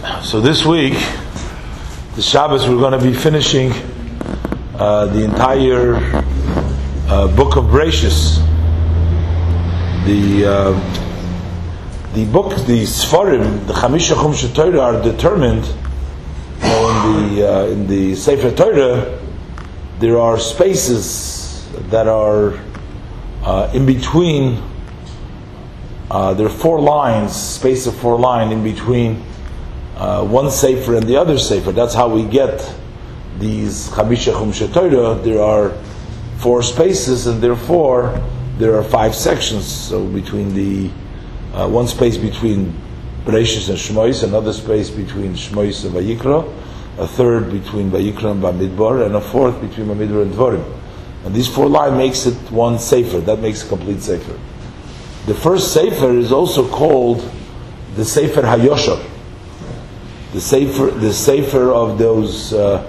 So this week, the Shabbos, we're going to be finishing uh, the entire uh, book of Bereshis. The uh, the book, the Sfarim, the Chamisha Chumsha Torah are determined. You know, in the uh, in the Sefer Torah, there are spaces that are uh, in between. Uh, there are four lines, space of four line in between uh, one sefer and the other sefer. That's how we get these Chamisha Chumsha Torah. There are four spaces, and therefore there are five sections. So between the uh, one space between Bereshis and Shmois, another space between Shmois and Vayikra, a third between Vayikra and Bamidbar, and a fourth between Bamidbar and Dvorim. And these four lines makes it one sefer. That makes a complete sefer. The first sefer is also called the Sefer Hayoshar the safer the safer of those uh,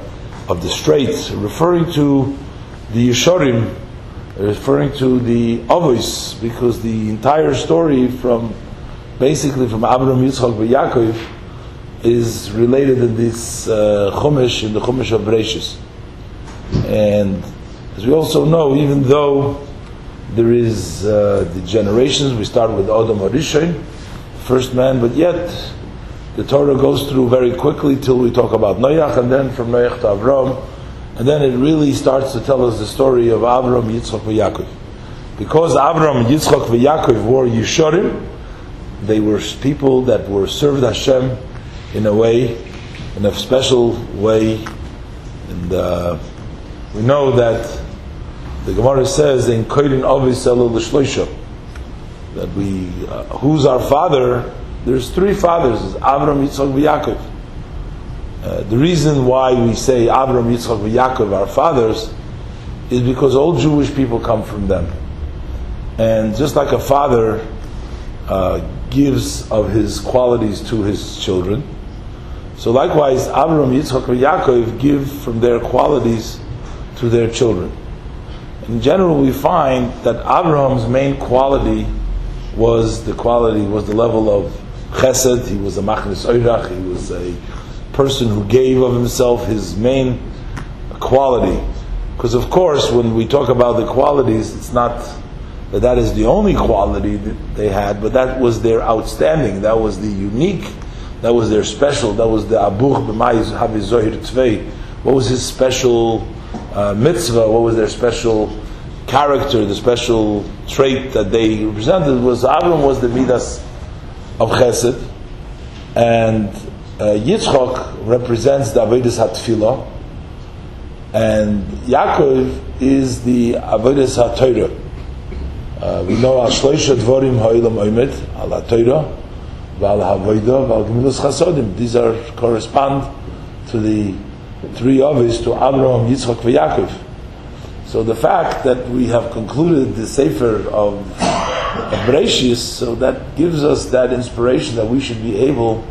of the straits, referring to the Yesharim, referring to the Avos, because the entire story from basically from Abraham, Yitzchak, and Yaakov is related in this uh, Chumash, in the Chumash of Bereshis. And as we also know, even though there is uh, the generations, we start with Adam Arishain, first man, but yet the Torah goes through very quickly till we talk about Noach, and then from Noach to Avram, and then it really starts to tell us the story of Avram, Yitzchak, and Yaakov. Because Avram, Yitzchak, and Yaakov were Yishorim, they were people that were served Hashem in a way, in a special way, and uh, we know that the Gemara says in Koyin Avis that we, uh, who's our father? There's three fathers, Avram, Yitzchak, and Yaakov. Uh, the reason why we say Avram, Yitzchak, and Yaakov are fathers is because all Jewish people come from them. And just like a father uh, gives of his qualities to his children, so likewise Avram, Yitzchak, and Yaakov give from their qualities to their children. In general, we find that Avram's main quality was the quality, was the level of chesed, he was a machnis oirach, he was a person who gave of himself his main quality. Because of course, when we talk about the qualities, it's not that that is the only quality that they had, but that was their outstanding, that was the unique, that was their special, that was the abuch b'mayis havizohir tzvei. What was his special uh, mitzvah? What was their special character, the special trait that they represented? Was Avram was the midas of Chesed, and uh, Yitzchok represents the Avedis HaTfilah, and Yaakov is the Avedis HaTorah. Uh, we know Al Shloisha Dvorim Ha'ilam Oimet, Al HaTorah, Val HaVoida, Val Gemilus Chasodim. These are correspond to the three Avis, to Abraham, Yitzchok, and Yaakov. So the fact that we have concluded the Sefer of Bereshis, so that gives us that inspiration that we should be able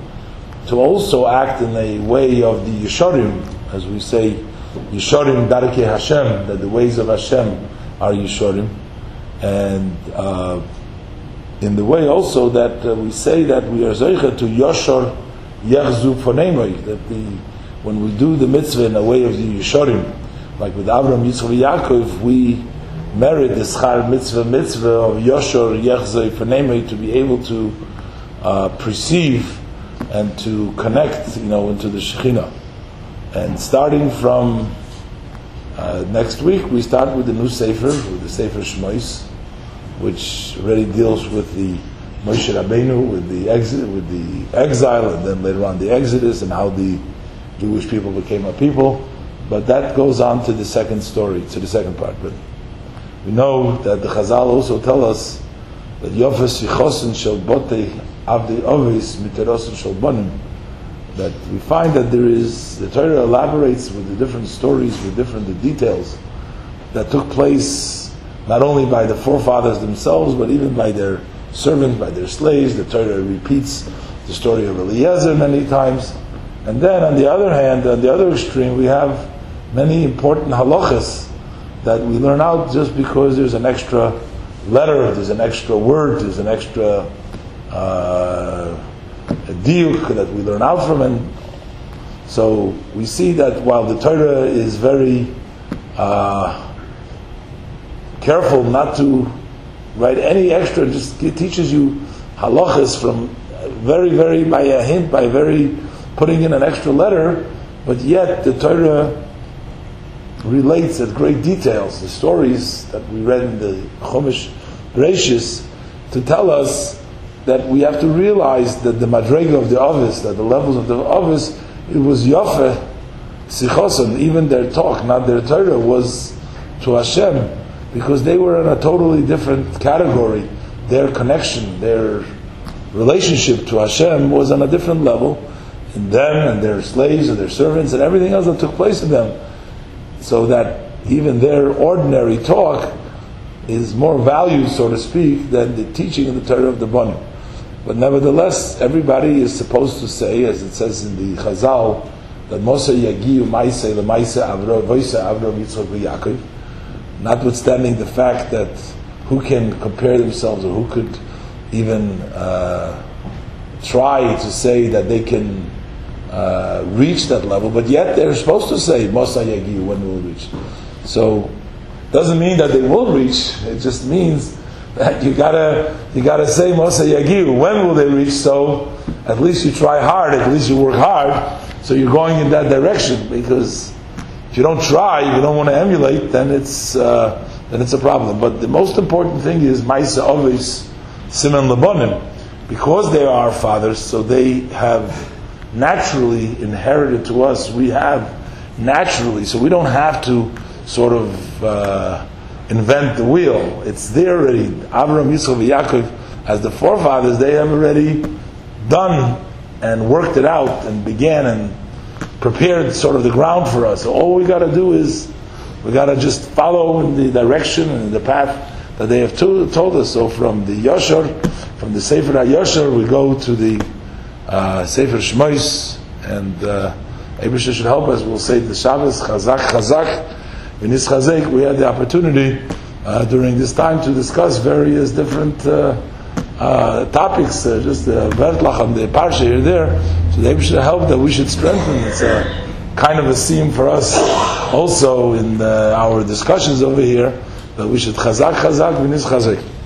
to also act in a way of the Yesharim, as we say, Yesharim Darke Hashem, that the ways of Hashem are Yesharim, and uh, in the way also that uh, we say that we are Zeicha to Yoshar Yechzu Fonemoy, that the, when we do the mitzvah in a way of the Yesharim, like with Avram, Yitzchak, Yaakov, we merit the schar mitzvah mitzvah of Yoshor Yechzei Faneme to be able to uh, perceive and to connect, you know, into the Shekhinah. And starting from uh, next week, we start with the new Sefer, with the Sefer Shmois, which already deals with the Moshe Rabbeinu, with the exit, with the exile, and then later on the Exodus, and how the Jewish people became a people. But that goes on to the second story, to the second part. But we know that the Chazal also tell us that Yofes Yichosin Shel Botei Avdi Ovis Miterosin Shel Bonim that we find that there is, the Torah elaborates with the different stories, with different details that took place not only by the forefathers themselves, but even by their servants, by their slaves. The Torah repeats the story of Eliezer many times. And then on the other hand, on the other extreme, we have many important halachas that we learn out just because there's an extra letter, there's an extra word, there's an extra uh, diuk that we learn out from it. So we see that while the Torah is very uh, careful not to write any extra, just it teaches you halachas from very, very by a hint, by very putting in an extra letter, but yet the Torah relates at great details the stories that we read in the Chumash Bereshis to tell us that we have to realize that the madrega of the Ovis, that the levels of the Ovis, it was yafe sichosan, even their talk, not their Torah, was to Hashem, because they were in a totally different category. Their connection, their relationship to Hashem was on a different level in them and their slaves and their servants and everything else that took place in them. So that even their ordinary talk is more valued, so to speak, than the teaching of the Torah of the Banim. But nevertheless, everybody is supposed to say, as it says in the Chazal, that Moshe Yagiyu Maise Lemaise Avro Voise Avro Yitzchak Yaakov. Notwithstanding the fact that who can compare themselves or who could even uh, try to say that they can uh, reach that level, but yet they're supposed to say Mosa Yagi when will reach. So doesn't mean that they will reach. It just means that you gotta you gotta say Mosa Yagi when will they reach. So at least you try hard. At least you work hard. So you're going in that direction because if you don't try, if you don't want to emulate, then it's uh, then it's a problem. But the most important thing is Maisa Ovis Simon Labonim, because they are fathers, so they have naturally inherited to us. We have naturally, so we don't have to sort of uh, invent the wheel. It's there already. Abraham, Yisrael, Yaakov, as the forefathers, they have already done and worked it out and began and prepared sort of the ground for us. So all we got to do is we got to just follow in the direction and the path that they have to, told us. So from the Yashar, from the Sefer HaYashar, we go to the uh, Sefer Shmois, and uh, Abisha should help us. We'll say the Shabbos, Chazak, Chazak, Vinis Chazek. We had the opportunity uh, during this time to discuss various different uh, uh, topics, uh, just the Vertlach and the Parsha here there. So the should help that we should strengthen. It's a kind of a theme for us also in uh, our discussions over here that we should Chazak, Chazak, Vinis Chazek.